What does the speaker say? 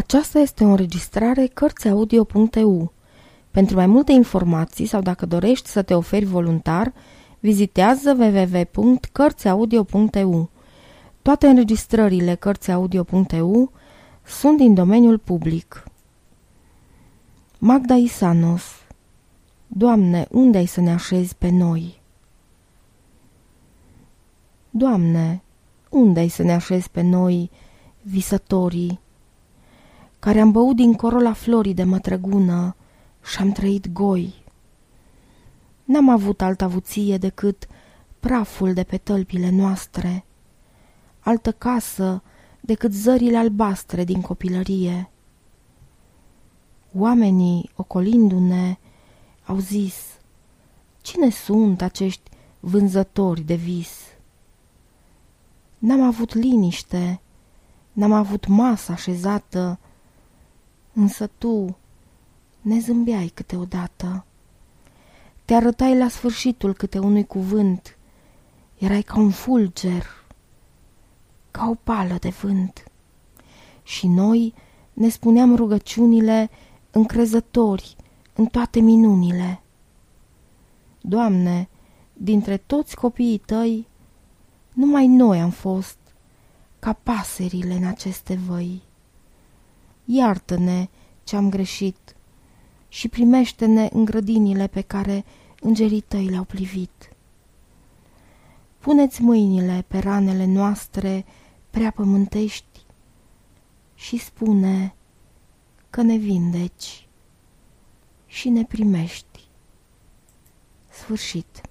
Aceasta este o înregistrare Cărțiaudio.eu. Pentru mai multe informații sau dacă dorești să te oferi voluntar, vizitează www.cărțiaudio.eu. Toate înregistrările Cărțiaudio.eu sunt din domeniul public. Magda Isanos Doamne, unde ai să ne așezi pe noi? Doamne, unde ai să ne așezi pe noi, visătorii, care am băut din corola florii de mătrăgună și-am trăit goi. N-am avut altă avuție decât praful de pe tălpile noastre, altă casă decât zările albastre din copilărie. Oamenii, ocolindu-ne, au zis, Cine sunt acești vânzători de vis? N-am avut liniște, n-am avut masă așezată, însă tu ne zâmbeai câteodată. Te arătai la sfârșitul câte unui cuvânt, erai ca un fulger, ca o pală de vânt. Și noi ne spuneam rugăciunile încrezători în toate minunile. Doamne, dintre toți copiii tăi, numai noi am fost ca paserile în aceste văi. Iartă-ne ce-am greșit și primește-ne în grădinile pe care îngerii tăi le-au plivit. Puneți mâinile pe ranele noastre prea pământești și spune că ne vindeci și ne primești. Sfârșit.